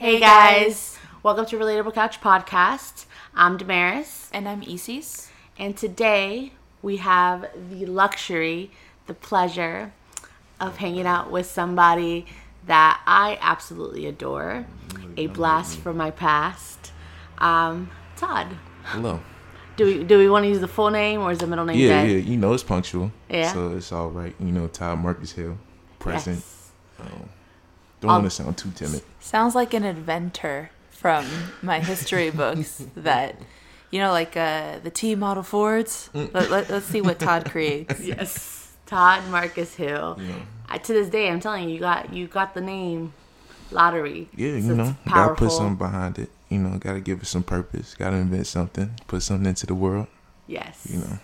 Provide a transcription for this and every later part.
Hey guys, welcome to Relatable Couch Podcast. I'm Damaris, And I'm Isis. and today we have the luxury, the pleasure of hanging out with somebody that I absolutely adore, a blast from my past. Um, Todd. Hello. Do we do we want to use the full name or is the middle name Yeah, dead? yeah, you know it's punctual. Yeah. So it's all right. You know, Todd Marcus Hill, present. Yes. Um, don't want to um, sound too timid. Sounds like an inventor from my history books that, you know, like uh, the T model Fords. Mm. Let, let, us see what Todd creates. Yes. Todd Marcus Hill. Know. I, to this day, I'm telling you, you got you got the name lottery. Yeah, you know, gotta put something behind it. You know, gotta give it some purpose. Gotta invent something. Put something into the world. Yes. You know,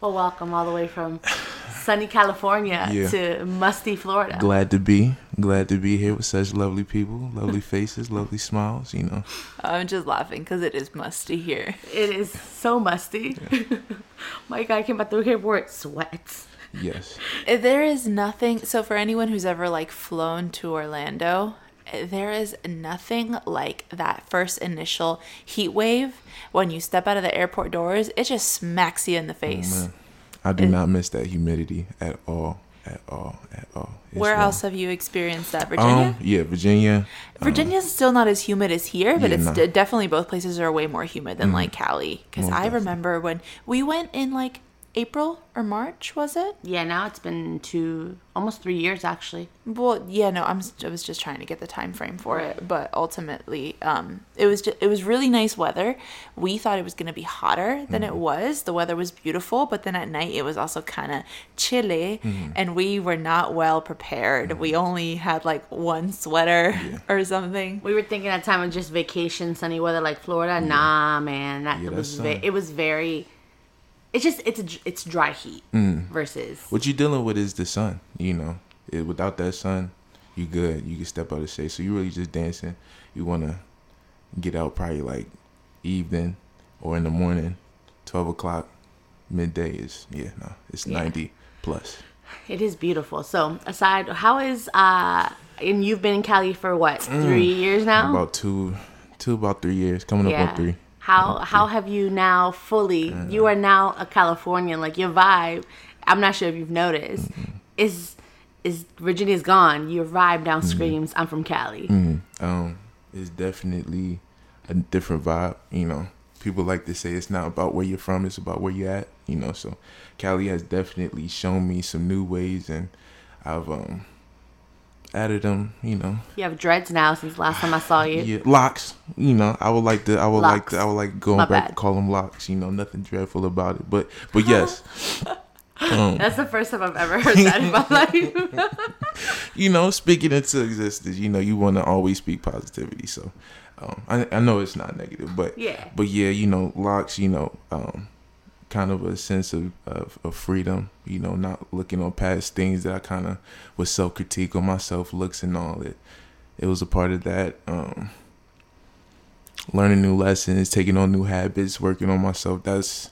Well, welcome all the way from sunny California Yeah. to musty Florida. glad to be, glad to be here with such lovely people, lovely faces, lovely smiles. You know, I'm just laughing because it is musty here. It is so musty. My guy came out through here wore it sweats. yes, There is nothing. So, for anyone who's ever like flown to Orlando, there is nothing like that first initial heat wave when you step out of the airport doors. It just smacks you in the face. Oh. I do It- not miss that humidity at all, at all, at all. It's Where wrong. else have you experienced that? Virginia? Um, yeah, Virginia. um, Virginia's still not as humid as here, but Yeah, it's no. d- definitely both places are way more humid than like Cali. Because I definitely. remember when we went in like April or March, was it? Yeah, now it's been two, almost three years actually. Well, yeah, no, I'm I was just trying to get the time frame for it, but ultimately, um, it was just, it was really nice weather. We thought it was going to be hotter than Mm-hmm. it was. The weather was beautiful, but then at night it was also kind of chilly, Mm-hmm. and we were not well prepared. We only had like one sweater or something. We were thinking at time of just vacation, sunny weather like Florida. Nah, man, that Yeah, was ve- it was very. It's just it's a, it's dry heat Mm. versus What you're dealing with is the sun. You know, it, without that sun, you good. You can step out of shade. So you really just dancing. You want to get out probably like evening or in the morning, twelve o'clock, midday is yeah no, it's Yeah. ninety plus. It is beautiful. So aside, how is uh, and you've been in Cali for what three years now? Mm. About two, two about three years coming up on three. How how have you now fully? You are now a Californian. Like your vibe, I'm not sure if you've noticed, Mm-hmm. is is Virginia's gone. Your vibe now Mm-hmm. screams, "I'm from Cali." Um, it's definitely a different vibe. You know, people like to say it's not about where you're from; it's about where you're at. You know, so Cali has definitely shown me some new ways, and I've um added them. You know, You have dreads now since last time I saw you. yeah, locks. You know, I would like to. I would like to. I would like going My back bad. call them locks. You know, nothing dreadful about it. But but yes, That's the first time I've ever heard that in my life. you know, speaking into existence. You know, you want to always speak positivity. So. Um, I, I know it's not negative, but Yeah. but yeah, you know, locks, you know, um, kind of a sense of, of, of freedom, you know, not looking on past things that I kind of was self critique on myself, looks and all it. It was a part of that. Um, learning new lessons, taking on new habits, working on myself. That's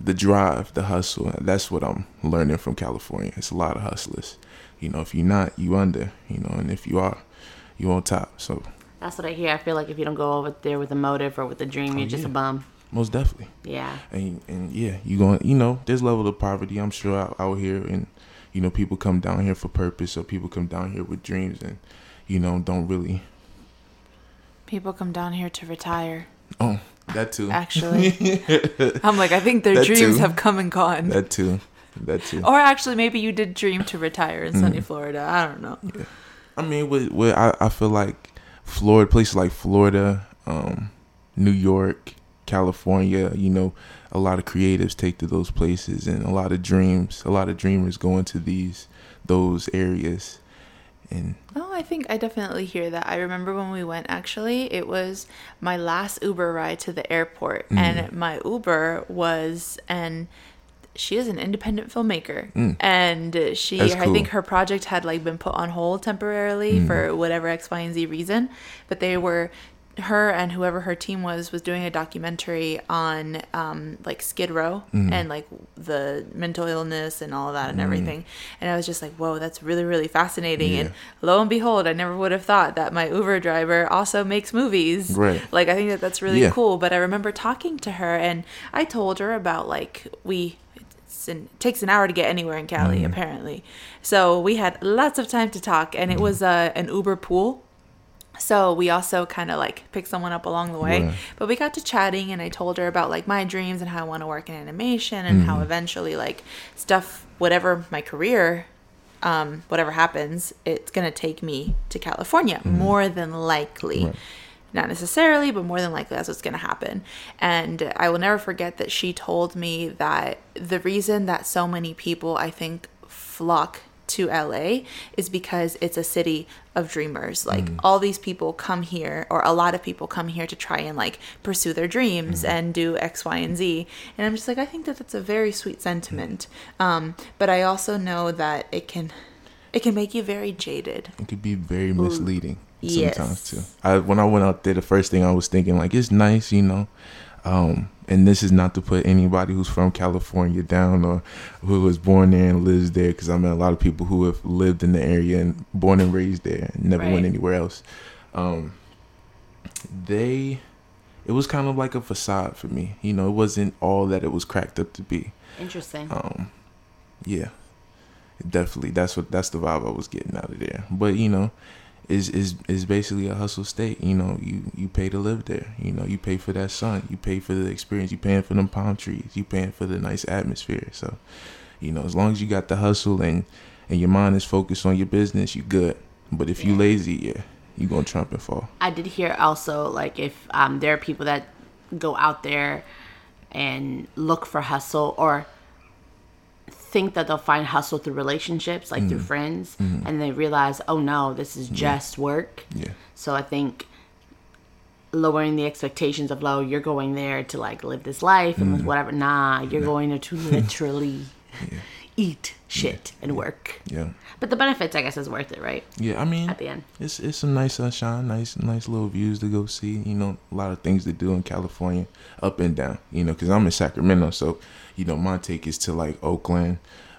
the drive, the hustle. That's what I'm learning from California. It's a lot of hustlers. You know, if you're not, you under. You know, and if you are, you on top. So That's what I hear. I feel like if you don't go over there with a motive or with a dream, you're just a bum. Most definitely. Yeah. and and yeah, you going you know, there's level of poverty I'm sure out, out here, and you know, people come down here for purpose, or people come down here with dreams, and you know, don't really. People come down here to retire. Oh, that too. Actually, I'm like, I think their That dreams too. have come and gone. That too. That too. Or actually, maybe you did dream to retire in Mm. sunny Florida. I don't know. I mean, with, with I, I feel like Florida, places like Florida, um, New York, California, you know, a lot of creatives take to those places, and a lot of dreams, a lot of dreamers go into these those areas, and Oh, I think I definitely hear that. I remember when we went, actually, it was my last Uber ride to the airport, mm. and my Uber was an she is an independent filmmaker mm. and she That's i think her project had like been put on hold temporarily mm. for whatever x y and z reason but they were her and whoever her team was was doing a documentary on um, like Skid Row and like the mental illness and all of that and everything. And I was just like, whoa, that's really really fascinating. And lo and behold, I never would have thought that my Uber driver also makes movies. Right. Like I think that that's really Yeah. cool. But I remember talking to her and I told her about like we. It's an, it takes an hour to get anywhere in Cali, apparently. So we had lots of time to talk, and it was uh, an Uber pool. So we also kind of like picked someone up along the way. Right. But we got to chatting and I told her about like my dreams and how I want to work in animation and how eventually like stuff whatever my career um whatever happens, it's going to take me to California more than likely. Right. Not necessarily, but more than likely that's what's going to happen. And I will never forget that she told me that the reason that so many people I think flock to LA is because it's a city of dreamers. Like mm. all these people come here, or a lot of people come here to try and like pursue their dreams mm. and do X, Y, and Z. And I'm just like, I think that that's a very sweet sentiment. Mm. Um, but I also know that it can, it can make you very jaded. It could be very misleading Yes. sometimes too. I when I went out there, the first thing I was thinking like it's nice, you know. Um, and this is not to put anybody who's from California down or who was born there and lives there, because I met a lot of people who have lived in the area and born and raised there and never Right. went anywhere else. Um, they, it was kind of like a facade for me. You know, it wasn't all that it was cracked up to be. Interesting. Um, yeah, definitely. That's what that's the vibe I was getting out of there. But you know, is is is basically a hustle state. You know, you you pay to live there. You know, you pay for that sun. You pay for the experience. You paying for them palm trees. You paying for the nice atmosphere. So, you know, as long as you got the hustle and and your mind is focused on your business, you good. But if you lazy, yeah, you gonna trump and fall. I did hear also like if um, there are people that go out there and look for hustle or think that they'll find hustle through relationships, like through mm. friends, mm-hmm. and they realize, oh no, this is just work. Yeah. So I think lowering the expectations of, low, you're going there to like live this life and mm-hmm. whatever. Nah, you're going there to literally eat shit and work. Yeah. But the benefits, I guess, is worth it, right? Yeah, I mean, At the end. It's it's some nice sunshine, nice nice little views to go see. You know, a lot of things to do in California, up and down. You know, because I'm in Sacramento, so you know my take is to like Oakland,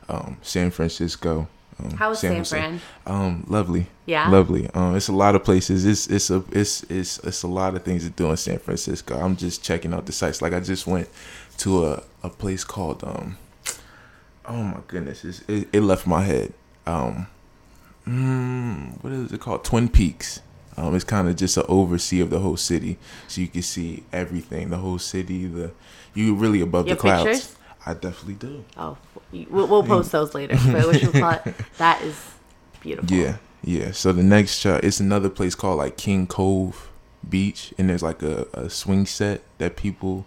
um, San Francisco. Um, How was San Jose. Fran? Um, lovely. Yeah? lovely. Um, it's a lot of places. It's it's a it's it's it's a lot of things to do in San Francisco. I'm just checking out the sites. Like I just went to a a place called um. Oh my goodness! It's, it it left my head. Um, mm, what is it called? Twin Peaks. Um, it's kind of just an oversee of the whole city, so you can see everything, the whole city. The you really above You the clouds. pictures? I definitely do. Oh, we'll, we'll post those later. But what you it? That is beautiful. Yeah, yeah. So the next shot, it's another place called like King Cove Beach, and there's like a, a swing set that people,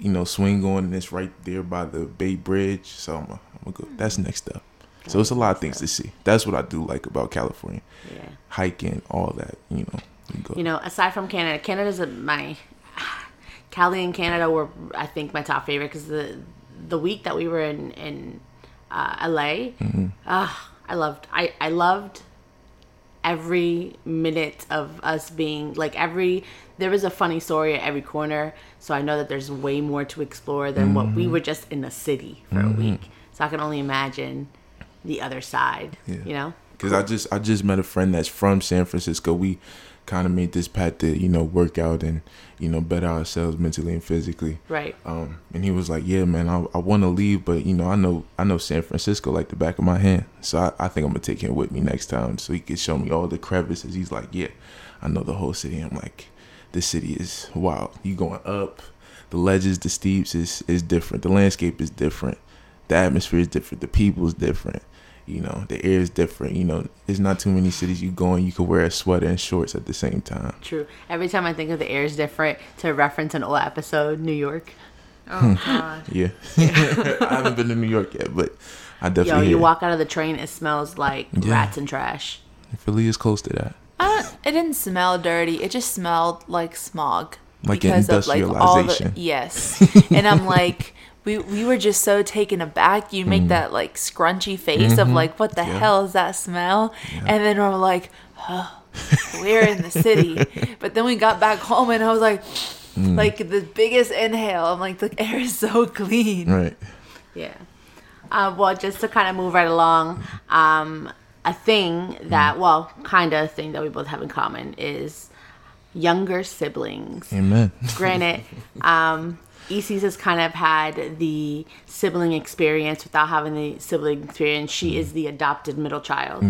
you know, swing on, and it's right there by the Bay Bridge. So I'm, gonna- I'm gonna go. That's next up. So it's a lot of things to see. That's what I do like about California, Yeah. hiking, all that. You know, you go. You know, aside from Canada, Canada's a, my Cali and Canada were, I think, my top favorite because the the week that we were in in uh, LA, ah, I loved. I I loved every minute of us being like every. There was a funny story at every corner, so I know that there's way more to explore than what we mm-hmm. were just in the city for a mm-hmm. week. So I can only imagine the other side. Yeah. You know. Cause I just I just met a friend that's from San Francisco. We kind of made this path to you know work out and you know better ourselves mentally and physically. Right. Um, and he was like, "Yeah, man, I, I want to leave, but you know, I know I know San Francisco like the back of my hand, so I, I think I'm gonna take him with me next time, so he could show me all the crevices." He's like, "Yeah, I know the whole city." I'm like, "This city is wild. You going up, the ledges, the steeps is is different. The landscape is different. The atmosphere is different. The people is different." You know, the air is different. You know, there's not too many cities you go in you could wear a sweater and shorts at the same time. True. Every time I think of the air is different, to reference an old episode, New York. Oh god. Yeah, I haven't been to New York yet, but I definitely Yo, definitely. you walk out of the train, it smells like Yeah. rats and trash. Philly is close to that. I don't, it didn't smell dirty. It just smelled like smog. Like an all the yes. and I'm like, we we were just so taken aback. You make that like scrunchy face of like, what the Mm-hmm. Yeah. hell is that smell? And then we're like, oh, we're in the city. But then we got back home and I was like, like the biggest inhale. I'm like, the air is so clean. Right. Yeah. Uh, well, just to kind of move right along, um, a thing that, well, kind of thing that we both have in common is younger siblings. Amen. Granted, um, Isis has kind of had the sibling experience without having the sibling experience. She is the adopted middle child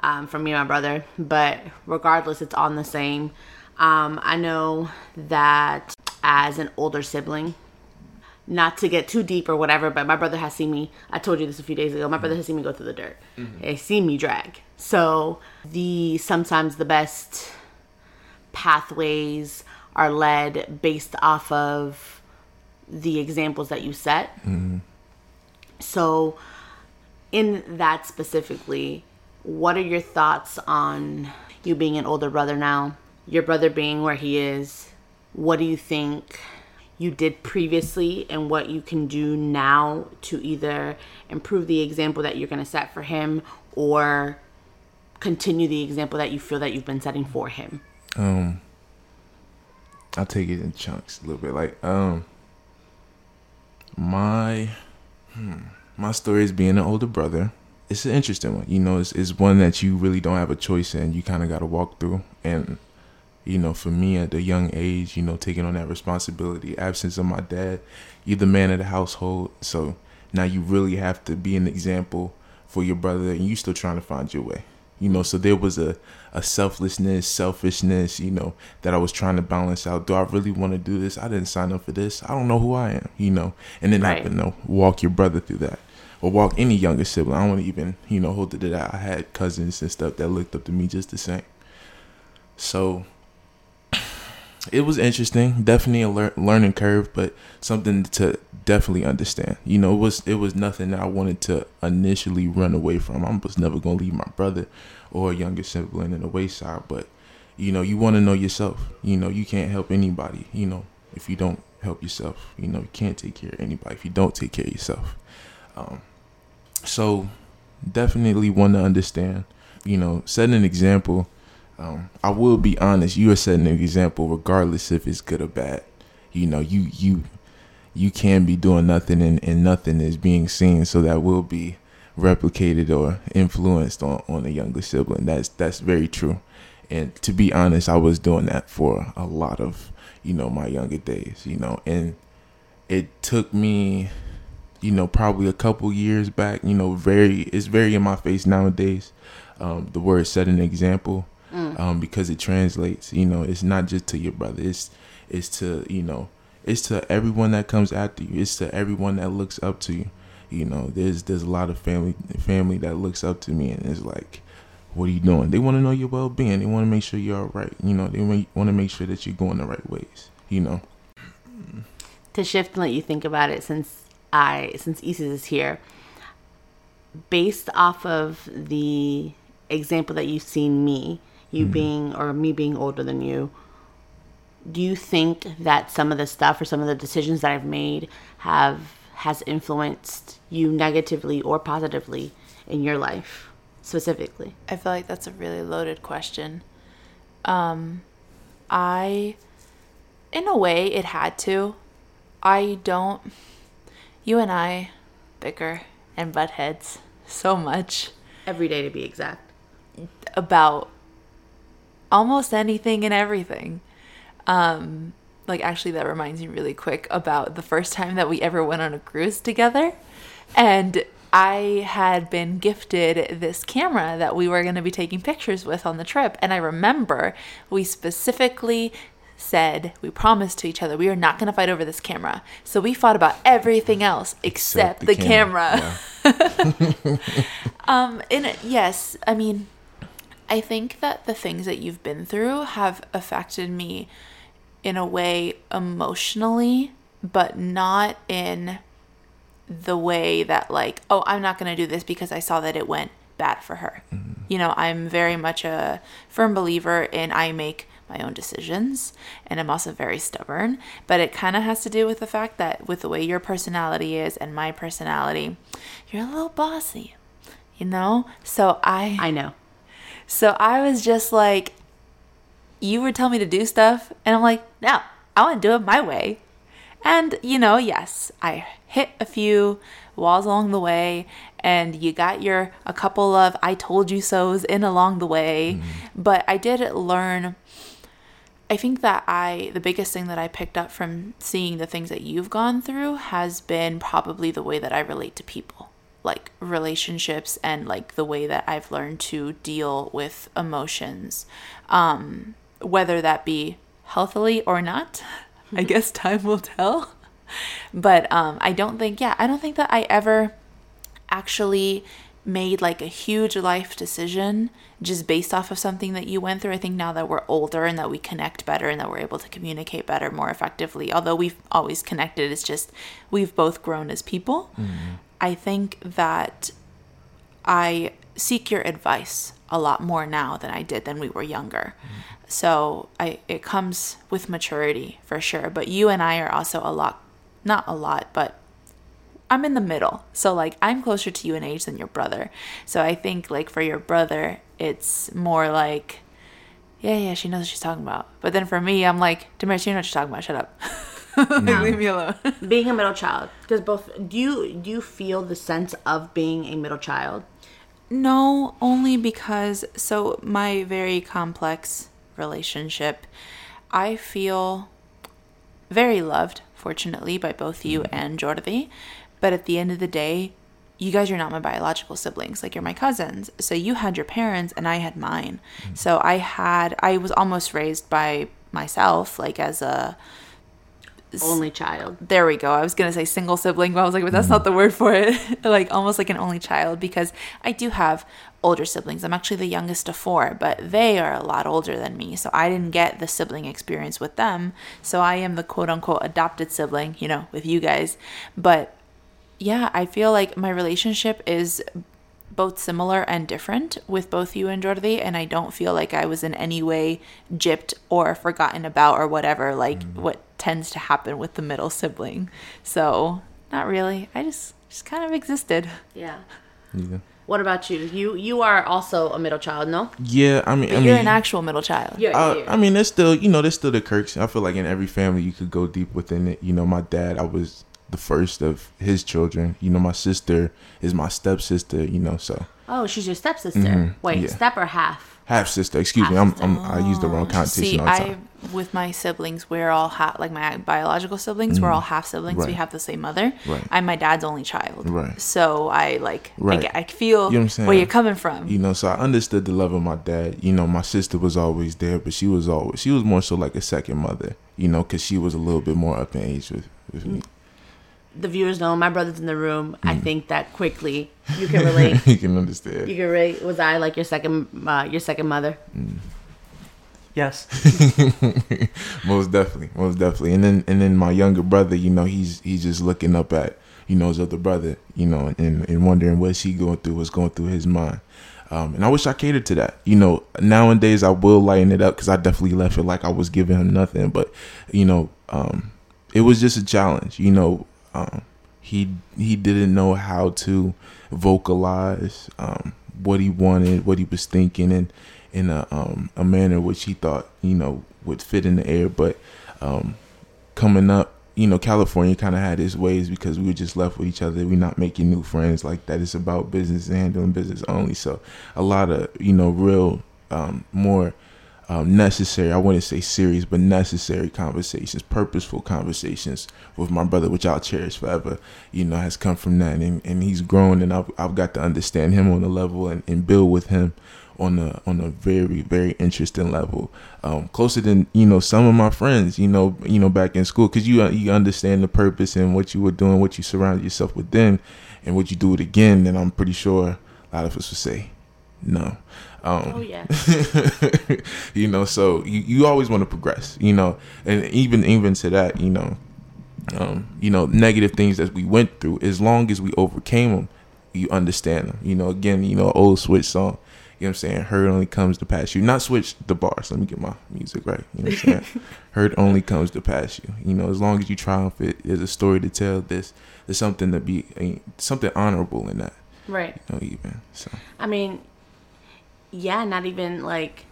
um, from me and my brother, but regardless, it's on the same. Um, I know that as an older sibling, not to get too deep or whatever, but my brother has seen me. I told you this a few days ago. My brother has seen me go through the dirt. He's seen me drag. So the sometimes the best pathways are led based off of the examples that you set. So, in that specifically, what are your thoughts on you being an older brother now? Your brother being where he is. What do you think you did previously and what you can do now to either improve the example that you're going to set for him or continue the example that you feel that you've been setting for him? Um, I'll take it in chunks a little bit. Like, um, my, hmm, my story is being an older brother. It's an interesting one. You know, it's, it's one that you really don't have a choice in. You kind of got to walk through. And, you know, for me at a young age, you know, taking on that responsibility, absence of my dad, you're the man of the household. So now you really have to be an example for your brother and you still trying to find your way. You know, so there was a, a selflessness, selfishness, you know, that I was trying to balance out. Do I really want to do this? I didn't sign up for this. I don't know who I am, you know. And then Right. I, you know, walk your brother through that. Or walk any younger sibling. I don't want to even, you know, hold it to that. I had cousins and stuff that looked up to me just the same. So it was interesting. Definitely a lear- learning curve, but something to definitely understand. You know, it was it was nothing that I wanted to initially run away from. I was never gonna leave my brother or younger sibling in the wayside. But you know, you want to know yourself. You know, you can't help anybody. You know, if you don't help yourself, you know, you can't take care of anybody if you don't take care of yourself. Um, so definitely want to understand. You know, set an example. Um, I will be honest. You are setting an example, regardless if it's good or bad. You know, you you you can be doing nothing, and, and nothing is being seen. So that will be replicated or influenced on on a younger sibling. That's that's very true. And to be honest, I was doing that for a lot of you know my younger days. You know, and it took me you know, probably a couple years back, you know, very it's very in my face nowadays. Um, the word set an example, um, because it translates. You know, it's not just to your brother. It's it's to you know, it's to everyone that comes after you. It's to everyone that looks up to you. You know, there's there's a lot of family family that looks up to me, and it's like, what are you doing? They want to know your well being. They want to make sure you're all right. You know, they want to make sure that you're going the right ways. You know. to shift and let you think about it since I since Isis is here. Based off of the example that you've seen me, you being or me being older than you, do you think that some of the stuff or some of the decisions that I've made have has influenced you negatively or positively in your life specifically? I feel like that's a really loaded question. Um, I, in a way, it had to. I don't. You and I bicker and butt heads so much Every day to be exact. about almost anything and everything. Um, like actually, that reminds me really quick about the first time that we ever went on a cruise together, and I had been gifted this camera that we were going to be taking pictures with on the trip, and I remember we specifically said we promised to each other we are not going to fight over this camera. So we fought about everything else except, the, camera. Um, in it, yes, I mean, I think that the things that you've been through have affected me in a way emotionally, but not in the way that like, oh, I'm not going to do this because I saw that it went bad for her. Mm-hmm. You know, I'm very much a firm believer in I make my own decisions and I'm also very stubborn, but it kind of has to do with the fact that with the way your personality is and my personality, you're a little bossy. You know? So I I know. So I was just like, you would tell me to do stuff, and I'm like, no, I want to do it my way. And, you know, yes, I hit a few walls along the way, and you got your a couple of I told you so's in along the way. Mm-hmm. But I did learn. I think that I, the biggest thing that I picked up from seeing the things that you've gone through has been probably the way that I relate to people, like relationships, and like the way that I've learned to deal with emotions, um, whether that be healthily or not. I guess time will tell. But um, I don't think, yeah, I don't think that I ever actually made like a huge life decision just based off of something that you went through. I think now that we're older and that we connect better and that we're able to communicate better, more effectively, although we've always connected, it's just we've both grown as people. I think that I seek your advice a lot more now than I did when we were younger. Mm-hmm. So I it comes with maturity for sure. But you and I are also a lot not a lot, but I'm in the middle. So like I'm closer to you in age than your brother. So I think like for your brother, it's more like yeah, yeah, she knows what she's talking about. But then for me, I'm like, Damaris, you know what you're talking about. Shut up. like, leave me alone. being a middle child because both do you do you feel the sense of being a middle child No, only because so my very complex relationship, I feel very loved, fortunately, by both you mm-hmm. and Jordi. But at the end of the day, you guys are not my biological siblings. Like you're my cousins. So you had your parents and I had mine. Mm. So I had I was almost raised by myself, like as a only child there we go. I was gonna say single sibling, but I was like, but that's not mm. the word for it. like almost like an only child because I do have older siblings. I'm actually the youngest of four, but they are a lot older than me. So I didn't get the sibling experience with them. So I am the quote unquote adopted sibling, you know, with you guys. But yeah, I feel like my relationship is both similar and different with both you and Jordi, and I don't feel like I was in any way gypped or forgotten about or whatever, like what tends to happen with the middle sibling. So not really. I just just kind of existed. yeah Yeah. what about you you you are also a middle child no Yeah, I mean, I mean, You're an actual middle child. yeah Uh, I mean, there's still, you know, there's still the Kirks. I feel like in every family you could go deep within it. You know, my dad, I was the first of his children. You know, my sister is my stepsister. You know, so oh she's your stepsister Mhm, wait yeah. step or half half sister. Excuse me, I'm, I'm I use the wrong See, connotation all the I with my siblings, we're all half like my biological siblings. We're all half siblings. We Mm. Have the same mother. Right. I'm my dad's only child. Right. So I like I, Right. get- I feel You know what I'm saying? where you're coming from. You know, so I understood the love of my dad. You know, my sister was always there, but she was always she was more so like a second mother. You know, because she was a little bit more up in age with, with me. The viewers know my brother's in the room i Mm. think that quickly you can relate you can understand. you can relate was i like your second uh, your second mother Yes. most definitely, most definitely. And then and then my younger brother, you know, he's he's just looking up at you know his other brother, you know, and and wondering what's he going through, what's going through his mind. Um, and I wish I catered to that. You know, nowadays I will lighten it up because I definitely left it like I was giving him nothing. But you know, um, it was just a challenge. You know, um, he he didn't know how to vocalize um, what he wanted, what he was thinking, and in a um, a manner which he thought you know would fit in the air. But um, coming up, you know, California kind of had its ways because we were just left with each other. We're not making new friends like that. It's about business and handling business only. So a lot of you know real um, more um, necessary. I wouldn't say serious, but necessary conversations, purposeful conversations with my brother, which I'll cherish forever. You know, has come from that, and, and he's grown, and I've I've got to understand him on a level and, and build with him on a on a very very interesting level, um, closer than you know some of my friends. You know, you know back in school, because you you understand the purpose and what you were doing, what you surrounded yourself with then, and would you do it again? Then I'm pretty sure a lot of us would say no. Um, oh yeah. you know so you, you always want to progress you know and even even to that you know um, you know negative things that we went through as long as we overcame them you understand them you know again you know old switch song you know what i'm saying? Hurt only comes to pass you. Not switch the bars. Let me get my music right you know what i'm saying? Hurt only comes to pass you. You know as long as you triumph it there's a story to tell this there's something to be something honorable in that. Right. You know even so. I mean, yeah, not even like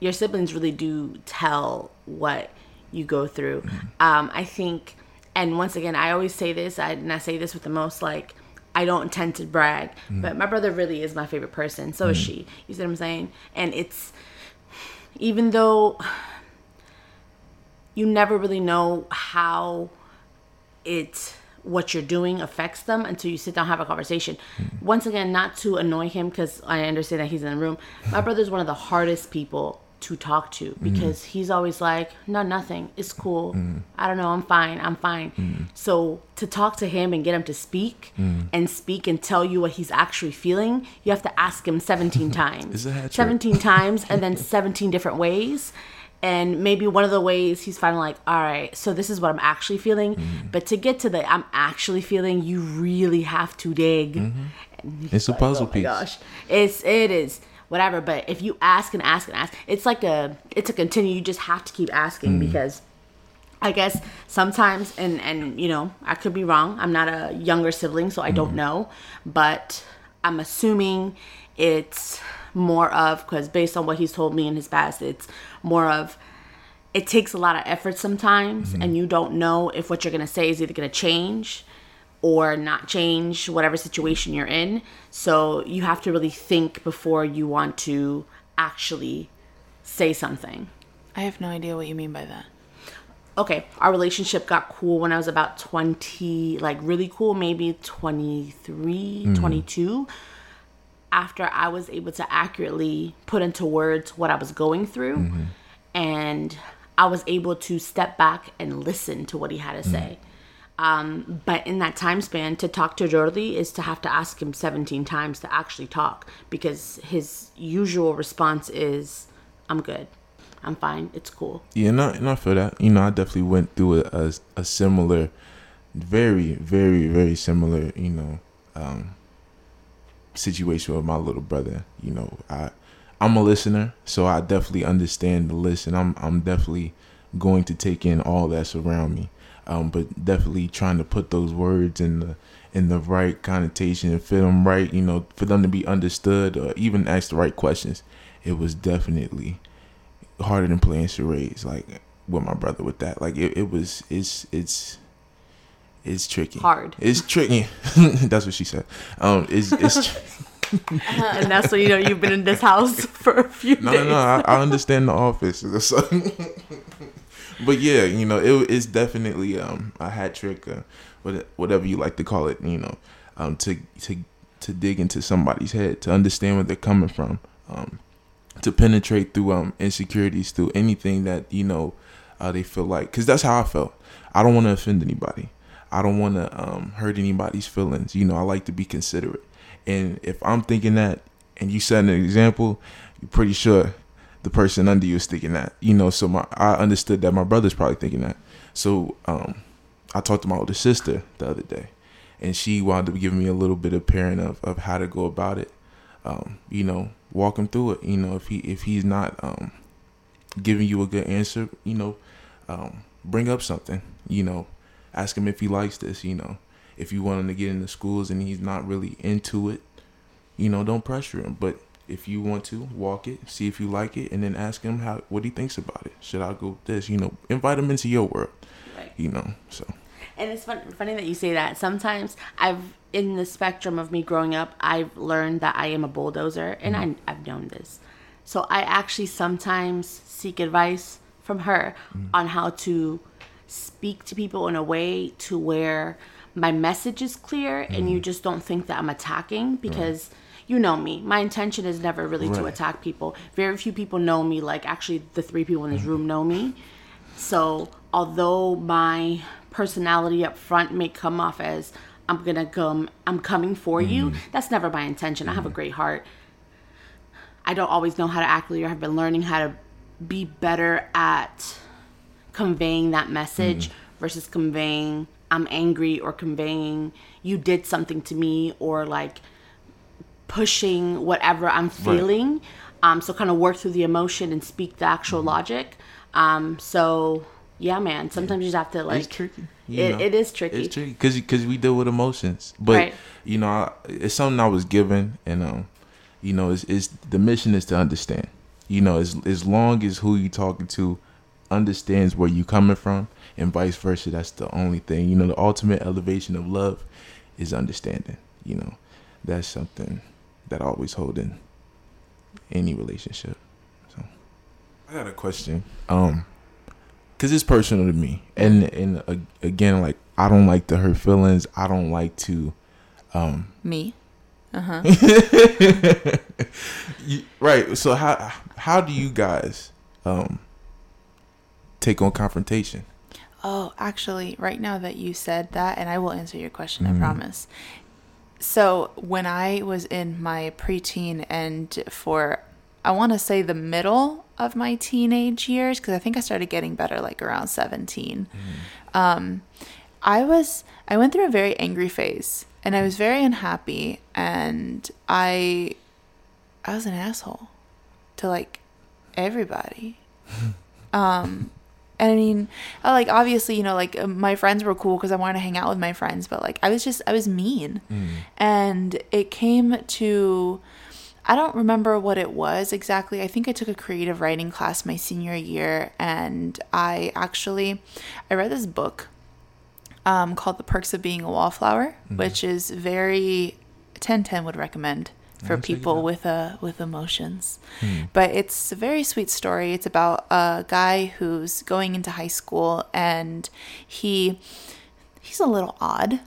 your siblings really do tell what you go through. Mm-hmm. Um, I think, and once again, I always say this, I, and I say this with the most like, I don't intend to brag, mm. but my brother really is my favorite person. So is mm. she. You see what I'm saying? And it's, even though you never really know how it what you're doing affects them until you sit down and have a conversation. Once again, not to annoy him because I understand that he's in the room. My brother's one of the hardest people to talk to because he's always like, "No, nothing. It's cool. I don't know. I'm fine. I'm fine." So to talk to him and get him to speak and speak and tell you what he's actually feeling, you have to ask him 17 times. It's a 17 times and then 17 different ways and maybe one of the ways he's finally like all right so this is what i'm actually feeling Mm-hmm. but to get to the i'm actually feeling you really have to dig Mm-hmm. It's a like, puzzle oh my piece. gosh it's it is whatever but if you ask and ask and ask it's like a it's a continue you just have to keep asking Mm. because I guess sometimes, and and you know, I could be wrong. I'm not a younger sibling, so I don't Mm-hmm. know. But I'm assuming it's more of because based on what he's told me in his past, it's more of it takes a lot of effort sometimes, Mm-hmm. and you don't know if what you're gonna say is either gonna change or not change whatever situation you're in. So you have to really think before you want to actually say something. I have no idea what you mean by that. okay, our relationship got cool when I was about 20, like really cool, maybe 23, 22. After I was able to accurately put into words what I was going through, and I was able to step back and listen to what he had to say. Um, but in that time span, to talk to Jordi is to have to ask him 17 times to actually talk because his usual response is, I'm good. I'm fine. It's cool. Yeah, and I, and I feel that. You know, I definitely went through a, a, a similar, very, very, very similar, you know, um, situation with my little brother. You know, I, I'm a listener, so I definitely understand the listen. I'm, I'm definitely going to take in all that's around me, um, but definitely trying to put those words in the, in the right connotation and fit them right. You know, for them to be understood or even ask the right questions. It was definitely harder than playing charades like with my brother with that like it, it was it's it's it's tricky Hard. it's tricky that's what she said um it's it's tr- and that's when you know you've been in this house for a few no days. no no I, I understand the office So- but yeah you know it, it's definitely um a hat trick uh, whatever you like to call it you know um to to to dig into somebody's head to understand where they're coming from um to penetrate through um insecurities through anything that you know uh, they feel like because that's how I felt. I don't want to offend anybody. I don't want to um, hurt anybody's feelings. You know, I like to be considerate. And if I'm thinking that, and you set an example, you're pretty sure the person under you is thinking that. You know, so my I understood that my brother's probably thinking that. So um, I talked to my older sister the other day, and she wound up giving me a little bit of pairing of, of how to go about it. Um, you know, walk him through it. You know, if he if he's not um, giving you a good answer, you know, um, bring up something. You know, ask him if he likes this. You know, if you want him to get into schools and he's not really into it, you know, don't pressure him. But if you want to walk it, see if you like it, and then ask him how what he thinks about it. Should I go with this? You know, invite him into your world. Right. You know, so And it's fun, funny that you say that. Sometimes I've, in the spectrum of me growing up, I've learned that I am a bulldozer, and mm-hmm. I, I've known this. So I actually sometimes seek advice from her mm-hmm. on how to speak to people in a way to where my message is clear and you mm. just don't think that I'm attacking because you know me. My intention is never really to attack people. Very few people know me. Like actually, the three people in this mm. room know me. So although my personality up front may come off as I'm gonna come, I'm coming for you. Mm-hmm. That's never my intention. I have a mm-hmm. great heart. I don't always know how to act or I have been learning how to be better at conveying that message versus conveying I'm angry or conveying you did something to me or like pushing whatever I'm feeling. Um, so kind of work through the emotion and speak the actual logic. Um, so yeah, man. Sometimes you just have to like. it's tricky. It, it is tricky. It's tricky because because we deal with emotions, but Right. you know I, it's something I was given, and um, You know, it's, is the mission is to understand. You know, as as long as who you talking to understands where you coming from and vice versa, that's the only thing. You know, the ultimate elevation of love is understanding. You know, that's something that I always hold in any relationship. So I got a question. Um cuz it's personal to me. And and uh, again like I don't like to hurt feelings. I don't like to um Me? Uh-huh. you, right. So how how do you guys um take on confrontation? Oh, actually, right now that you said that, and I will answer your question, Mhm. I promise. So, when I was in my preteen and for, I want to say the middle of my teenage years, because I think I started getting better like around 17, um, I was, I went through a very angry phase and I was very unhappy and I, I was an asshole to like everybody. um, I mean, like obviously, you know, like uh, my friends were cool because I wanted to hang out with my friends, but like I was just I was mean, and it came to. I don't remember what it was exactly. I think I took a creative writing class my senior year, and I actually I read this book um, called The Perks of Being a Wallflower, which is very 1010 would recommend for I'll check it people with uh, with emotions. But it's a very sweet story. It's about a guy who's going into high school and he he's a little odd.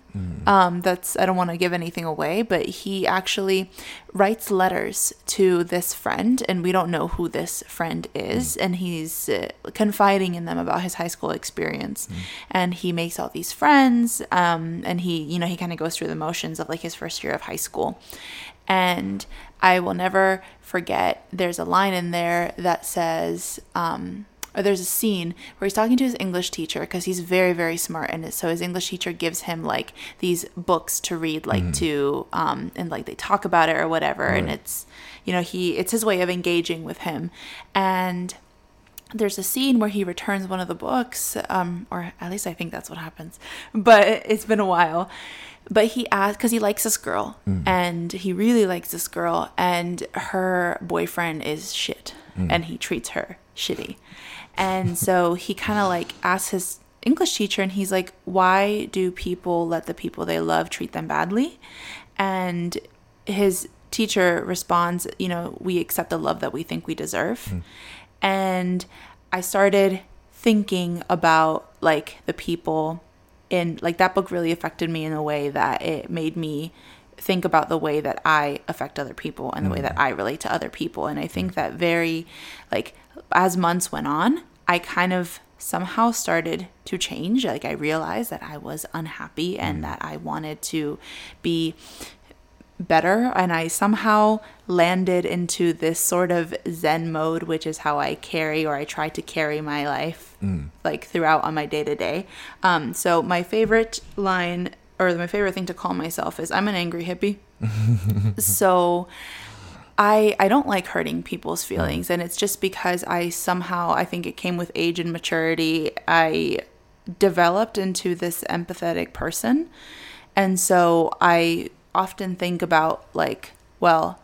Um, that's I don't want to give anything away, but he actually writes letters to this friend, and we don't know who this friend is, and he's uh, confiding in them about his high school experience, and he makes all these friends, um, and he you know he kind of goes through the motions of like his first year of high school, and I will never forget. There's a line in there that says. Um, or there's a scene where he's talking to his English teacher because he's very very smart and so his English teacher gives him like these books to read like to um and like they talk about it or whatever and it's you know he it's his way of engaging with him and there's a scene where he returns one of the books um or at least I think that's what happens but it's been a while but he asked because he likes this girl mm. and he really likes this girl and her boyfriend is shit mm. and he treats her shitty. And so he kind of like asks his english teacher and he's like why do people let the people they love treat them badly? And his teacher responds you know we accept the love that we think we deserve. Mm. And i started thinking about like the people in like that book really affected me in a way that it made me think about the way that I affect other people and the way that mm. I relate to other people. And I think mm. that very like as months went on I kind of somehow started to change. Like I realized that I was unhappy and mm. that I wanted to be better and I somehow landed into this sort of zen mode which is how I carry or I try to carry my life like throughout on my day to day. Um so my favorite line or my favorite thing to call myself is I'm an angry hippie. so I I don't like hurting people's feelings and it's just because I somehow I think it came with age and maturity. I developed into this empathetic person. And so I often think about like, well,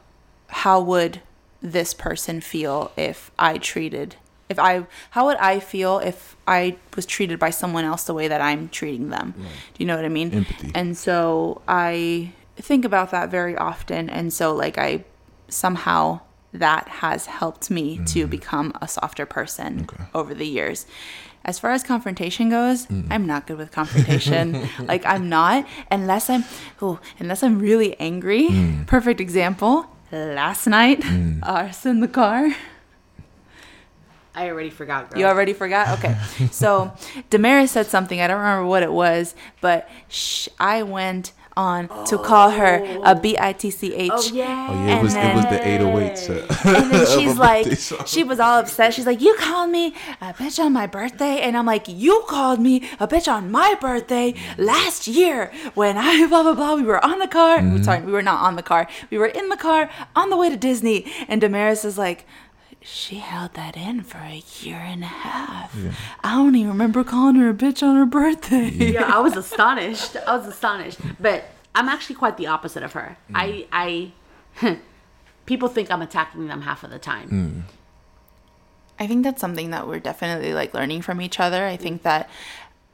how would this person feel if I treated if I how would I feel if I was treated by someone else the way that I'm treating them? Do you know what I mean? Empathy. And so I think about that very often and so like I somehow that has helped me to mm-hmm. become a softer person Okay. over the years. As far as confrontation goes, mm-hmm. I'm not good with confrontation. like I'm not unless I'm oh, unless I'm really angry. Mm. Perfect example. Last night, mm. us in the car. I already forgot, girl. You already forgot? Okay. So Damaris said something. I don't remember what it was, but sh- I went on to call her a B I T C H. Oh yeah. Oh yeah, it was it was the then- 808s. Uh, And then she's like, she was all upset. She's like, you called me a bitch on my birthday. And I'm like, you called me a bitch on my birthday last year when I blah, blah, blah. We were on the car. Mm-hmm. Sorry, we were not on the car. We were in the car on the way to Disney. And Damaris is like, she held that in for a year and a half. I don't even remember calling her a bitch on her birthday. yeah, I was astonished. I was astonished. But I'm actually quite the opposite of her. I I people think I'm attacking them half of the time. Mm. I think that's something that we're definitely like learning from each other. I think that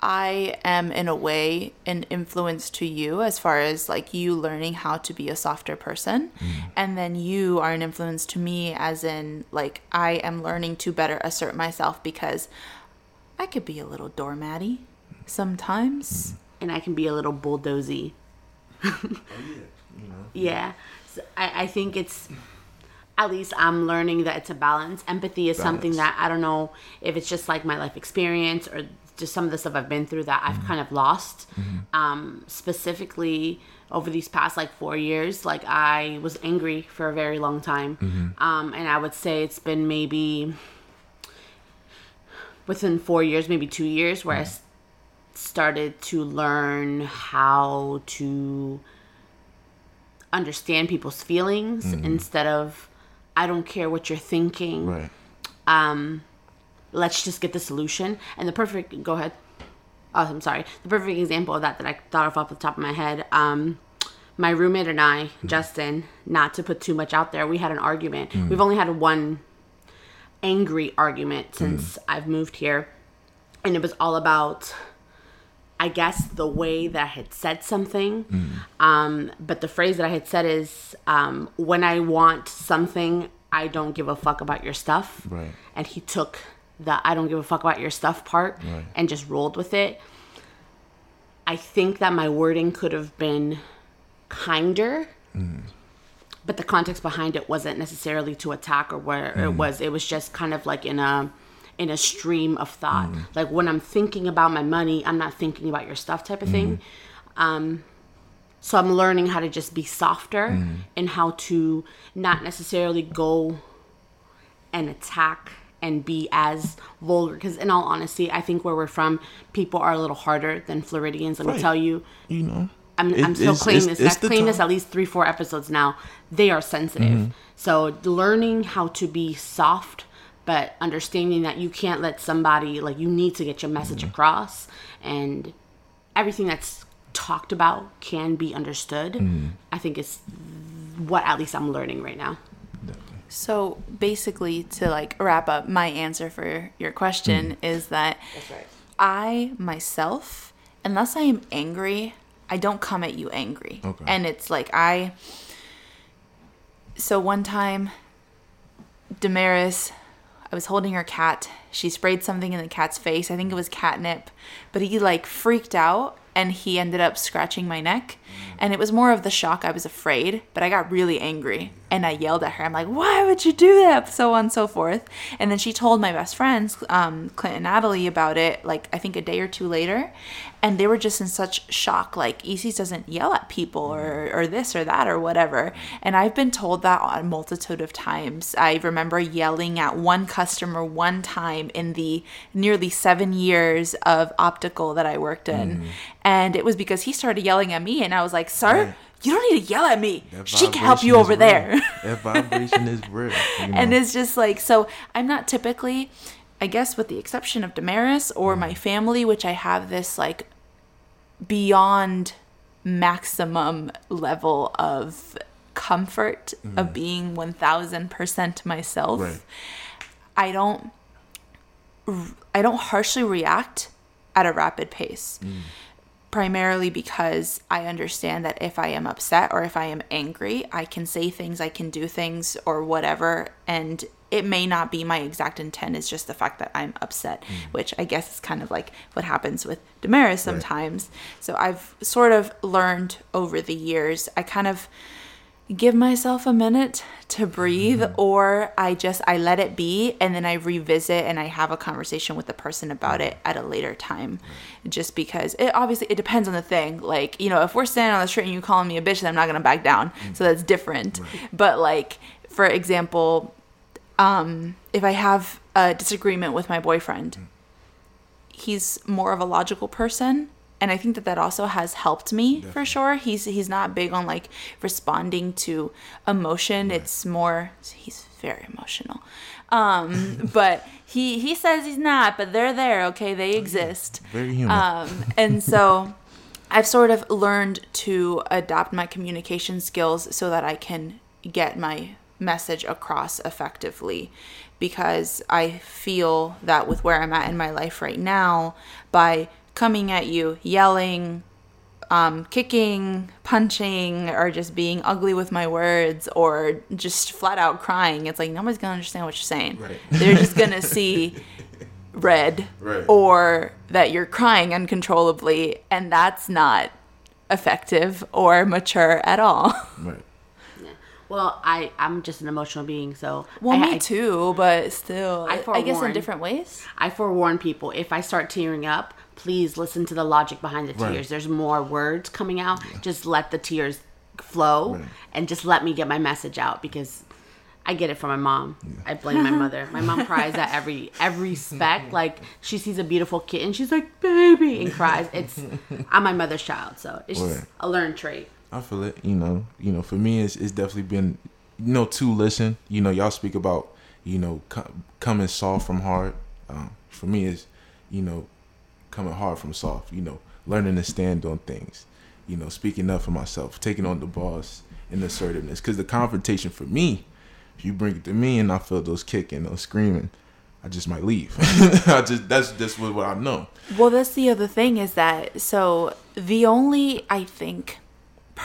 I am in a way an influence to you as far as like you learning how to be a softer person. Mm. And then you are an influence to me as in like I am learning to better assert myself because I could be a little doormatty sometimes. Mm. and I can be a little bulldozy. yeah, So I, I think it's at least I'm learning that it's a balance. Empathy is something that I don't know if it's just like my life experience or just some of the stuff I've been through that I've kind of lost. Um, specifically over these past like four years, like I was angry for a very long time, um, and I would say it's been maybe within four years, maybe two years, where I s- started to learn how to understand people's feelings instead of I don't care what you're thinking. Right. Um, let's just get the solution. And the perfect go ahead. Oh, I'm sorry. The perfect example of that that I thought of off the top of my head. Um, my roommate and I, Justin, not to put too much out there, we had an argument. We've only had one angry argument since I've moved here, and it was all about I guess the way that I had said something. Um, but the phrase that I had said is, um, when I want something, I don't give a fuck about your stuff. Right. And he took the I don't give a fuck about your stuff part Right. and just rolled with it. I think that my wording could have been kinder. Mm. But the context behind it wasn't necessarily to attack or where it mm. was. It was just kind of like in a in a stream of thought. Mm. Like when I'm thinking about my money, I'm not thinking about your stuff type of thing. Um, so I'm learning how to just be softer and how to not necessarily go and attack and be as vulgar. Because in all honesty, I think where we're from, people are a little harder than Floridians. Let me tell you, You know. I'm, It- I'm still it's- claiming this. it's I've claimed this at least three, four episodes now. They are sensitive. Mm-hmm. So learning how to be soft, but understanding that you can't let somebody like you need to get your message Mm-hmm. across, and everything that's talked about can be understood. Mm-hmm. I think is what at least I'm learning right now. So basically, to like wrap up, my answer for your question mm. is that I myself, unless I am angry, I don't come at you angry. Okay. And it's like I. So one time, Damaris, I was holding her cat. She sprayed something in the cat's face. I think it was catnip, but he like freaked out and he ended up scratching my neck. Mm. And it was more of the shock. I was afraid, but I got really angry and I yelled at her. I'm like, why would you do that? So on and so forth. And then she told my best friends, um, Clint and Natalie, about it, like I think a day or two later. And they were just in such shock. Like, Isis doesn't yell at people or, or this or that or whatever. And I've been told that a multitude of times. I remember yelling at one customer one time in the nearly seven years of optical that I worked in. And it was because he started yelling at me, and I was like, Sir, Right. You don't need to yell at me. She can help you over there. That vibration is real. you know? and it's just like so i'm not typically i guess with the exception of damaris or my mm. family which i have this like beyond maximum level of comfort of mm-hmm. being 1000% myself Right. i don't i don't harshly react at a rapid pace mm. Primarily because I understand that if I am upset or if I am angry, I can say things, I can do things or whatever, and it may not be my exact intent. It's just the fact that I'm upset, mm. which I guess is kind of like what happens with Damaris sometimes. So I've sort of learned over the years, I kind of give myself a minute to breathe mm-hmm. or i just i let it be and then i revisit and i have a conversation with the person about mm-hmm. it at a later time. Just because it obviously it depends on the thing. Like you know if we're standing on the street and you calling me a bitch then i'm not gonna back down. Mm-hmm. So that's different. But like for example um if i have a disagreement with my boyfriend he's more of a logical person and I think that that also has helped me for sure. He's he's not big on like responding to emotion. It's more he's very emotional. Um but he he says he's not, but they're there, okay? They exist. Very human. Um and so I've sort of learned to adopt my communication skills so that I can get my message across effectively because I feel that with where I'm at in my life right now, by coming at you, yelling, um, kicking, punching, or just being ugly with my words, or just flat out crying, it's like nobody's gonna understand what you're saying. Right. They're just gonna see red Right. or that you're crying uncontrollably, and that's not effective or mature at all. Right. Well, I I'm just an emotional being, so Well, I, me I- too, but still, I I, guess in different ways. I forewarn people if I start tearing up, please listen to the logic behind the Right. tears. There's more words coming out. Just let the tears flow Right. and just let me get my message out because I get it from my mom. I blame my mother. My mom cries at every every speck. Like she sees a beautiful kitten, she's like baby and cries. It's I'm my mother's child, so it's just a learned trait. I feel it. You know, you know, for me, it's, it's definitely been, you know, to listen. You know, y'all speak about, you know, co- coming soft from hard. Um, for me, it's, you know, coming hard from soft. You know, learning to stand on things. You know, speaking up for myself, taking on the boss and assertiveness. Because the confrontation for me, if you bring it to me and I feel those kicking, those screaming, I just might leave. I just that's just what, what I know. Well, that's the other thing is that so the only I think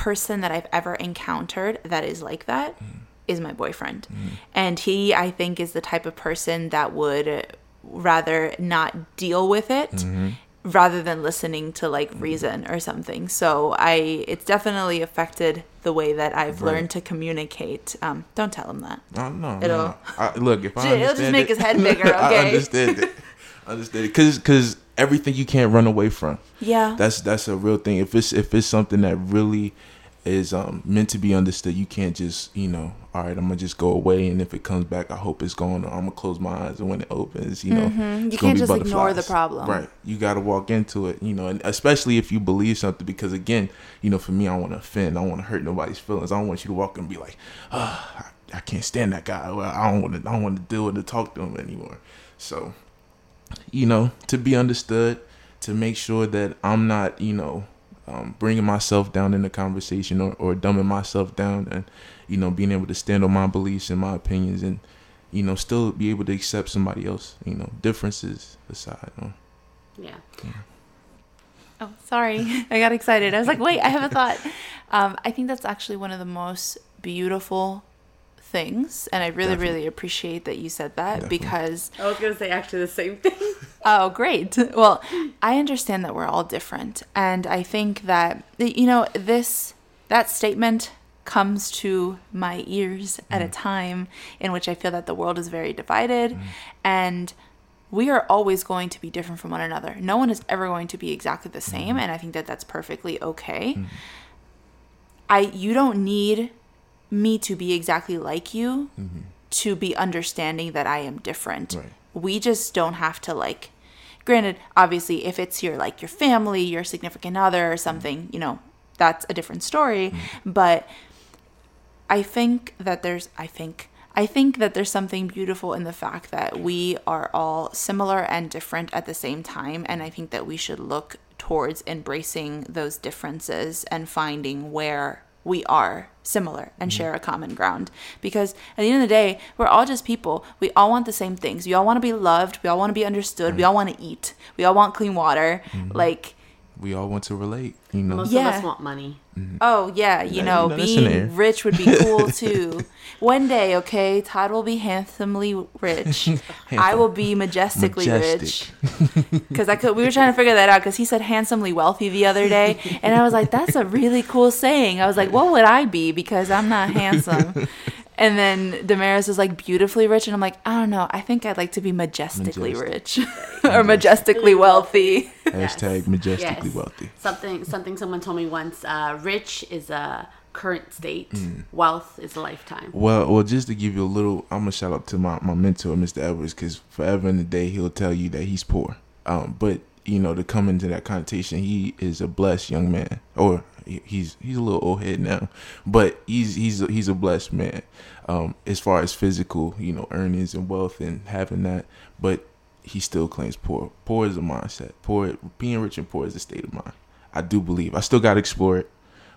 person that I've ever encountered that is like that mm. is my boyfriend. Mm. And he I think is the type of person that would rather not deal with it mm-hmm. rather than listening to like mm. reason or something. So I it's definitely affected the way that I've Right. learned to communicate. Um don't tell him that. No, no, It'll- no. I, look, if I It'll just make it- his head bigger, I okay? understand it. I understand it, cause, cause everything you can't run away from. Yeah. That's that's a real thing. If it's if it's something that really is um meant to be understood, you can't just you know, all right, I'm gonna just go away, and if it comes back, I hope it's gone, or I'm gonna close my eyes, and when it opens, you know, Mhm. You can't just ignore the problem. Right. You got to walk into it, you know, and especially if you believe something, because again, you know, for me, I want to offend, I want to hurt nobody's feelings. I don't want you to walk and be like, ah, I, I can't stand that guy. Well, I don't want to, I don't want to deal with it, talk to him anymore. So, you know, to be understood, to make sure that I'm not, you know, um, bringing myself down in the conversation or, or dumbing myself down and, you know, being able to stand on my beliefs and my opinions and, you know, still be able to accept somebody else, you know, differences aside. You know. Yeah. Oh, sorry. I got excited. I was like, wait, I have a thought. Um, I think that's actually one of the most beautiful things. And I really, Definitely. really appreciate that you said that Definitely. because, I was gonna say actually the same thing. oh, great. Well, I understand that we're all different. And I think that, you know, this, that statement comes to my ears at a mm. time in which I feel that the world is very divided mm. and we are always going to be different from one another. No one is ever going to be exactly the same mm. and I think that that's perfectly okay. I you don't need me to be exactly like you mm-hmm. to be understanding that I am different. Right. We just don't have to like granted obviously if it's your like your family, your significant other or mm-hmm. something, you know, that's a different story, mm-hmm. but I think that there's I think I think that there's something beautiful in the fact that we are all similar and different at the same time and I think that we should look towards embracing those differences and finding where we are similar and mm-hmm. share a common ground. Because at the end of the day we're all just people. We all want the same things. We all want to be loved. We all want to be understood. We mm-hmm. all want to eat. We all want clean water. Mm-hmm. Like We all want to relate, you know. Most Yeah. of us want money. Mm-hmm. Oh yeah, you Yeah, know, you know, that's in there. being rich would be cool too. One day, okay, Todd will be handsomely rich. I will be majestically Majestic. rich. Because I could, we were trying to figure that out. Because he said handsomely wealthy the other day, and I was like, that's a really cool saying. I was like, what would I be? Because I'm not handsome. And then Damaris is like beautifully rich, and I'm like, I don't know. I think I'd like to be majestically rich or majestically wealthy. Hashtag majestically Yes. wealthy. Something something someone told me once. Uh, rich is a current state. Mm. Wealth is a lifetime. Well, well, just to give you a little, I'm gonna shout out to my, my mentor, Mr. Edwards, because forever in the day he'll tell you that he's poor. Um, but you know, to come into that connotation, he is a blessed young man, or he- he's he's a little old head now, but he's he's a, he's a blessed man. Um, as far as physical, you know, earnings and wealth and having that, but he still claims poor. Poor is a mindset. Poor, being rich and poor is a state of mind. I do believe. I still got to explore it,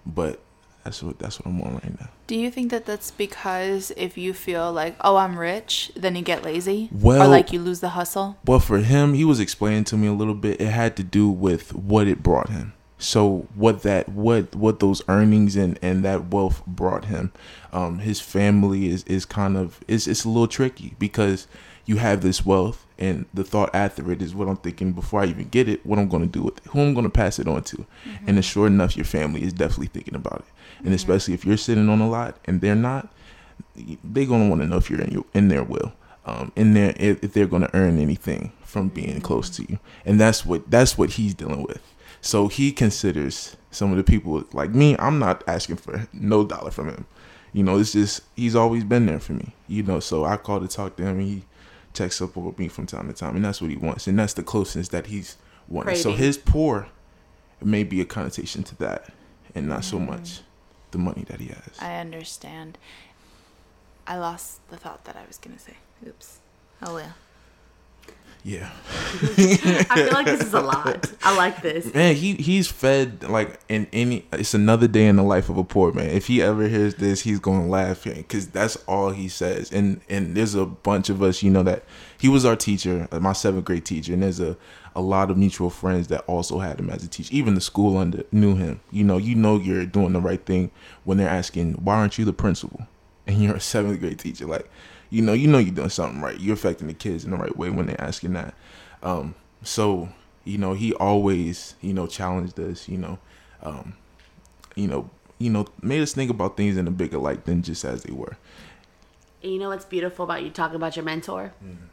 but That's what that's what I'm on right now. Do you think that that's because if you feel like, oh, I'm rich, then you get lazy? or like you lose the hustle? But for him, he was explaining to me a little bit. It had to do with what it brought him. So what that what what those earnings and and that wealth brought him. Um, his family is is kind of it's it's a little tricky because you have this wealth and the thought after it is what I'm thinking before I even get it, what I'm going to do with it, who I'm going to pass it on to, and then sure enough, your family is definitely thinking about it, and especially if you're sitting on a lot and they're not, they're going to want to know if you're in your in their will um in their if, if they're going to earn anything from being close to you. And that's what that's what he's dealing with so he considers some of the people like me i'm not asking for no dollar from him you know it's just he's always been there for me you know so i call to talk to him and he checks up with me from time to time and that's what he wants and that's the closeness that he's wanting so his poor may be a connotation to that and not so mm. much the money that he has I understand. I lost the thought that I was going to say. Oops. Oh, well. Yeah I feel like this is a lot. I like this. Man, he he's fed like in any. It's another day in the life of a poor man. If he ever hears this, he's gonna laugh because that's all he says. And and there's a bunch of us, you know, that he was our teacher, uh, my seventh grade teacher, and there's a a lot of mutual friends that also had him as a teacher. Even the school under knew him. You know, you know you're doing the right thing when they're asking, "Why aren't you the principal?" And you're a seventh grade teacher, like. You know, you know you're doing something right. You're affecting the kids in the right way when they're asking that. Um, so you know he always you know challenged us you know um you know you know made us think about things in a bigger light than just as they were And you know what's beautiful about you talking about your mentor? Mm-hmm.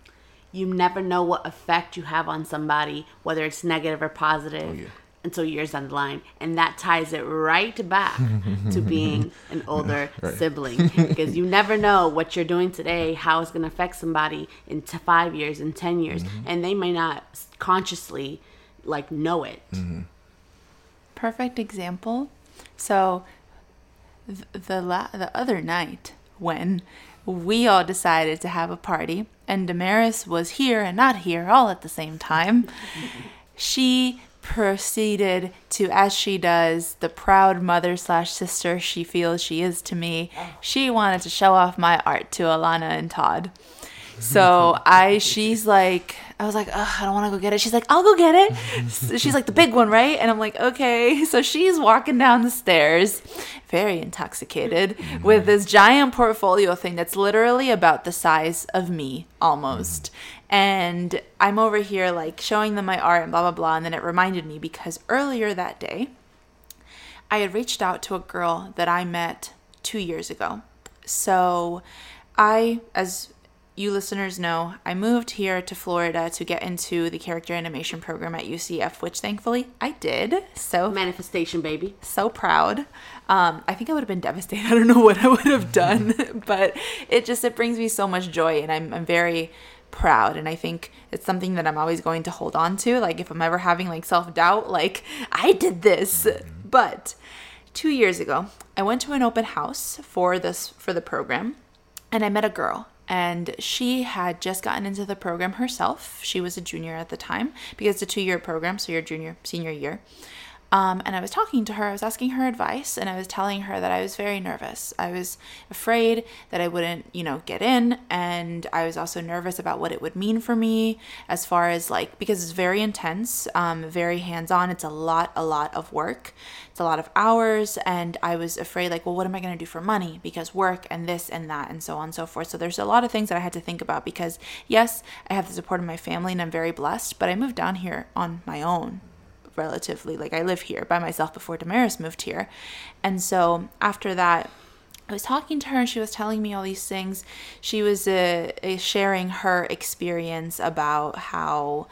You never know what effect you have on somebody, whether it's negative or positive, Oh, yeah. Until years down the line. And that ties it right back to being an older Right. sibling. because you never know what you're doing today, how it's going to affect somebody in t- five years, in 10 years. Mm-hmm. And they may not consciously like know it. Mm-hmm. Perfect example. So, th- the la- the other night when we all decided to have a party and Damaris was here and not here all at the same time, she proceeded to, as she does, the proud mother slash sister she feels she is to me. Ah. She wanted to show off my art to Alana and Todd. So I, she's like, I was like, Ugh, I don't want to go get it. She's like, I'll go get it. So she's like, the big one, right? And I'm like, okay. So she's walking down the stairs, very intoxicated, with mm-hmm. this giant portfolio thing that's literally about the size of me almost. And I'm over here like showing them my art and blah, blah, blah. And then it reminded me because earlier that day, I had reached out to a girl that I met two years ago. So I, as you listeners know, I moved here to Florida to get into the character animation program at UCF, which thankfully I did. So Manifestation, baby. so proud. Um, I think I would have been devastated. I don't know what I would have done, but it just it brings me so much joy, and I'm I'm very proud. And I think it's something that I'm always going to hold on to. Like if I'm ever having like self doubt, like I did this. Mm-hmm. But two years ago, I went to an open house for this for the program, and I met a girl and she had just gotten into the program herself. She was a junior at the time because it's a two year program, so you're junior, senior year. Um, and I was talking to her, I was asking her advice, and I was telling her that I was very nervous. I was afraid that I wouldn't, you know, get in, and I was also nervous about what it would mean for me as far as like, because it's very intense, um, very hands on. It's a lot, a lot of work, it's a lot of hours, and I was afraid, like, well, what am I going to do for money? Because work and this and that, and so on and so forth. So there's a lot of things that I had to think about because, yes, I have the support of my family, and I'm very blessed, but I moved down here on my own relatively like I live here by myself before Damaris moved here. And so after that I was talking to her and she was telling me all these things. She was uh, uh, sharing her experience about how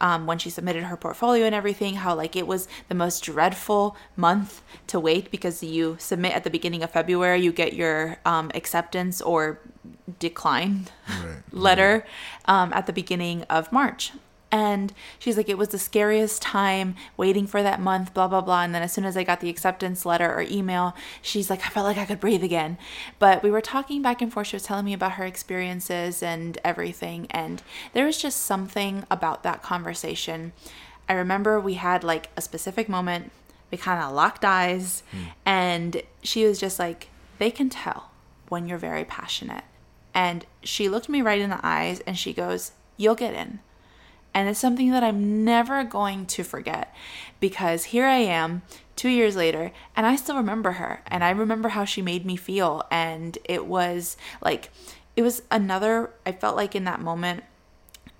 um, when she submitted her portfolio and everything, how like it was the most dreadful month to wait because you submit at the beginning of February, you get your um, acceptance or decline letter um, at the beginning of March. And she's like, it was the scariest time waiting for that month, blah, blah, blah. And then as soon as I got the acceptance letter or email, she's like, I felt like I could breathe again. But we were talking back and forth. She was telling me about her experiences and everything. And there was just something about that conversation. I remember we had like a specific moment We kind of locked eyes, hmm. and she was just like, They can tell when you're very passionate. And she looked me right in the eyes and she goes, You'll get in. And it's something that I'm never going to forget because here I am two years later and I still remember her and I remember how she made me feel. And it was like, it was another, I felt like in that moment,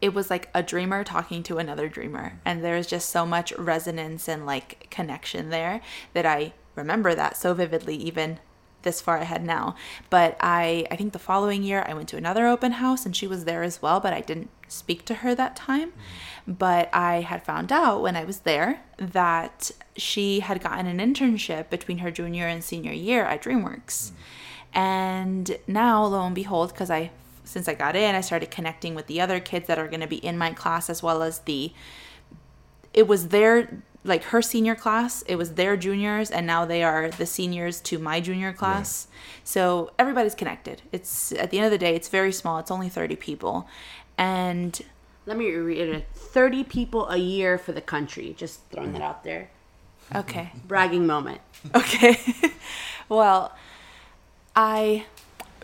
it was like a dreamer talking to another dreamer. And there was just so much resonance and like connection there that I remember that so vividly, even this far ahead now. But I I think the following year I went to another open house and she was there as well, but I didn't speak to her that time. Mm-hmm. But I had found out when I was there that she had gotten an internship between her junior and senior year at DreamWorks. Mm-hmm. And now lo and behold, because I since I got in, I started connecting with the other kids that are going to be in my class as well as the it was their like her senior class it was their juniors and now they are the seniors to my junior class so everybody's connected it's at the end of the day it's very small it's only 30 people and Let me reiterate 30 people a year for the country. Just throwing that out there. okay Bragging moment. Okay. well, I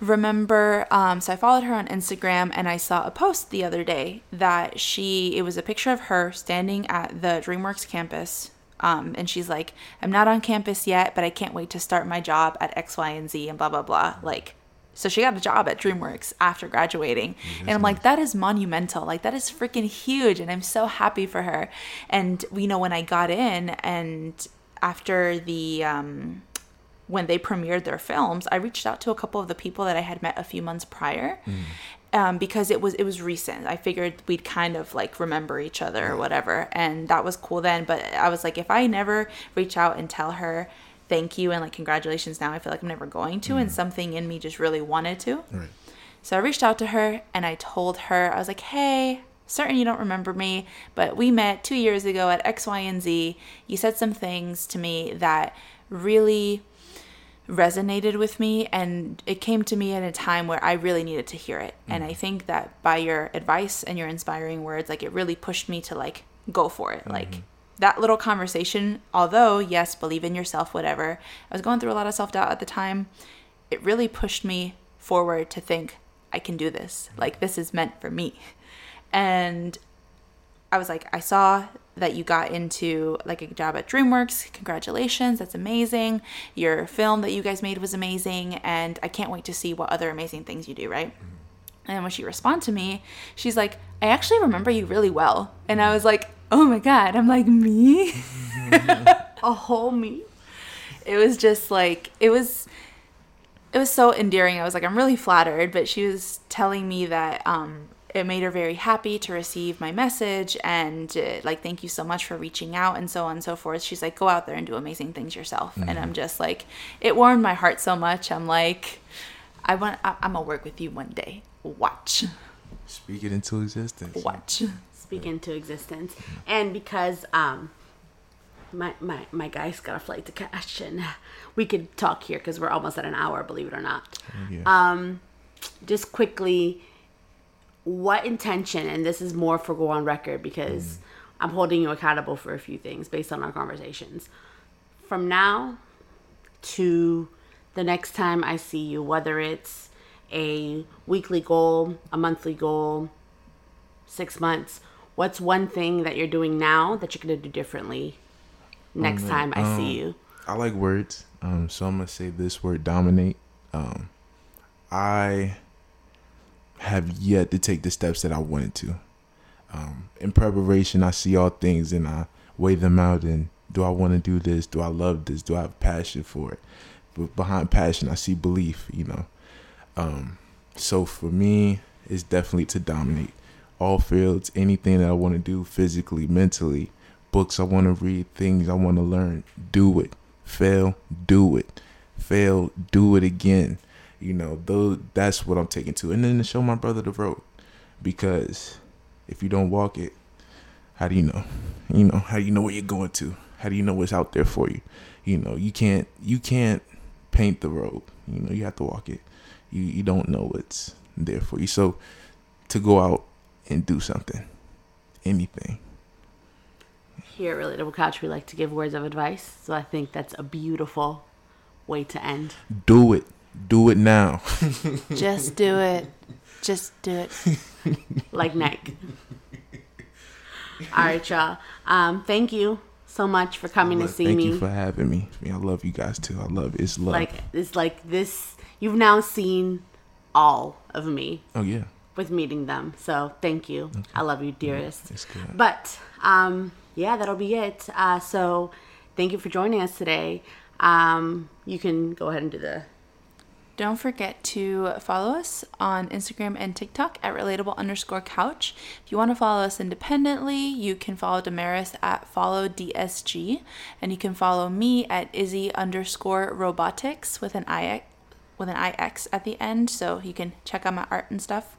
remember um, so I followed her on Instagram and I saw a post the other day that she it was a picture of her standing at the DreamWorks campus. Um, and she's like, I'm not on campus yet, but I can't wait to start my job at X, Y, and Z and blah blah blah. Like so she got a job at DreamWorks after graduating. and I'm like, that is monumental. Like, that is freaking huge. And I'm so happy for her. And, you know, when I got in and after the, um, when they premiered their films, I reached out to a couple of the people that I had met a few months prior. Um, because it was it was recent. I figured we'd kind of like remember each other or whatever, and that was cool then. But I was like, if I never reach out and tell her thank you and like congratulations now, I feel like I'm never going to, and something in me just really wanted to. Right. So I reached out to her and I told her, I was like, hey, certain you don't remember me, but we met two years ago at X, Y, and Z. You said some things to me that really resonated with me and it came to me at a time where I really needed to hear it. Mm. And I think that by your advice and your inspiring words, like it really pushed me to like go for it. Like mm-hmm. that little conversation, although yes, believe in yourself, whatever. I was going through a lot of self-doubt at the time. It really pushed me forward to think I can do this. Mm-hmm. Like this is meant for me. And I was like, I saw that you got into like a job at DreamWorks. Congratulations, that's amazing. Your film that you guys made was amazing, and I can't wait to see what other amazing things you do, right? And when she responded to me, she's like, I actually remember you really well. And I was like, oh my God. I'm like, me? A whole me. it was just like it was it was so endearing i was like i'm really flattered but she was telling me that um it made her very happy to receive my message and uh, like thank you so much for reaching out and so on and so forth. She's like go out there and do amazing things yourself. And i'm just like it warmed my heart so much. I'm like i want I, i'm gonna work with you one day. Watch. Speak it into existence. watch. Speak into existence. And because um my, my, my guy's got a flight to catch and we could talk here because we're almost at an hour, believe it or not. Yeah. Um, just quickly, what intention, and this is more for go on record because I'm holding you accountable for a few things based on our conversations. From now to the next time I see you, whether it's a weekly goal, a monthly goal, six months, what's one thing that you're doing now that you're going to do differently next man. time I see Um, you? I like words, um, so I'm gonna say this word dominate. Um, I have yet to take the steps that I wanted to. Um, in preparation, I see all things and I weigh them out. And do I want to do this? Do I love this? Do I have passion for it? But behind passion, I see belief. You know. Um, so for me, it's definitely to dominate all fields. Anything that I want to do physically, mentally, books I want to read, things I want to learn, do it. Fail, do it. Fail, do it again. You know, though that's what I'm taking to. And then to show my brother the road. Because if you don't walk it, how do you know? You know, how do you know where you're going to? How do you know what's out there for you? You know, you can't you can't paint the road. You know, you have to walk it. You you don't know what's there for you. So to go out and do something, anything. Here at Relatable Couch, we like to give words of advice. So I think that's a beautiful way to end. Do it. Do it now. Just do it. Just do it. Like Nike. All right, y'all. Um, thank you so much for coming to see Thank me. Thank you for having me. I, mean, I love you guys too. I love. It's love. like it's like this. You've now seen all of me oh yeah. with meeting them. So thank you. I love you, dearest. It's good. But um, yeah, that'll be it. Uh, so thank you for joining us today. Um, you can go ahead and do the. Don't forget to follow us on Instagram and TikTok at relatable underscore couch. If you want to follow us independently, you can follow Damaris at follow DSG, and you can follow me at Izzy underscore robotics with an I with an IX at the end, so you can check out my art and stuff.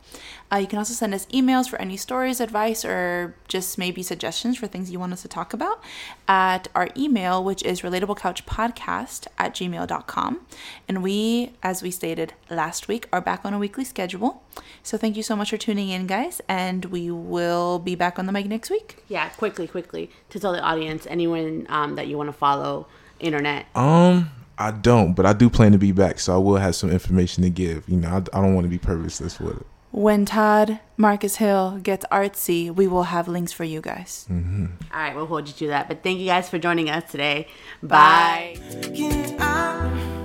Uh, you can also send us emails for any stories, advice, or just maybe suggestions for things you want us to talk about at our email, which is relatablecouchpodcast at gmail.com. And we, as we stated last week, are back on a weekly schedule. So thank you so much for tuning in, guys, and we will be back on the mic next week. Yeah, quickly, quickly to tell the audience, anyone um, that you want to follow, internet. Um, I don't, but I do plan to be back, so I will have some information to give. You know, I, I don't want to be purposeless with it. When Todd Marcus Hill gets artsy, we will have links for you guys. Mm-hmm. All right, we'll hold you to that. But thank you guys for joining us today. Bye. Bye.